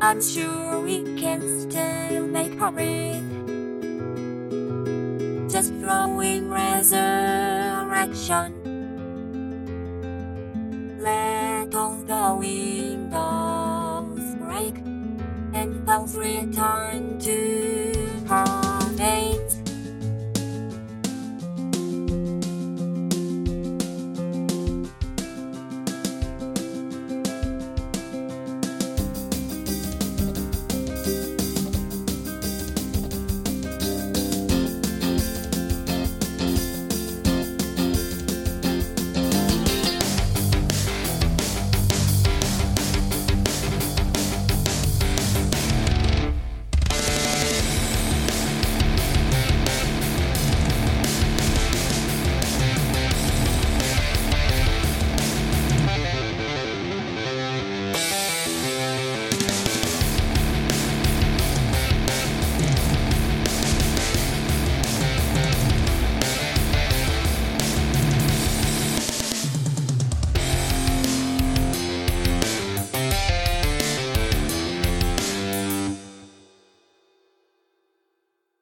I'm sure we can still make progress. Just throwing resurrection. Let all the windows break and bounce return.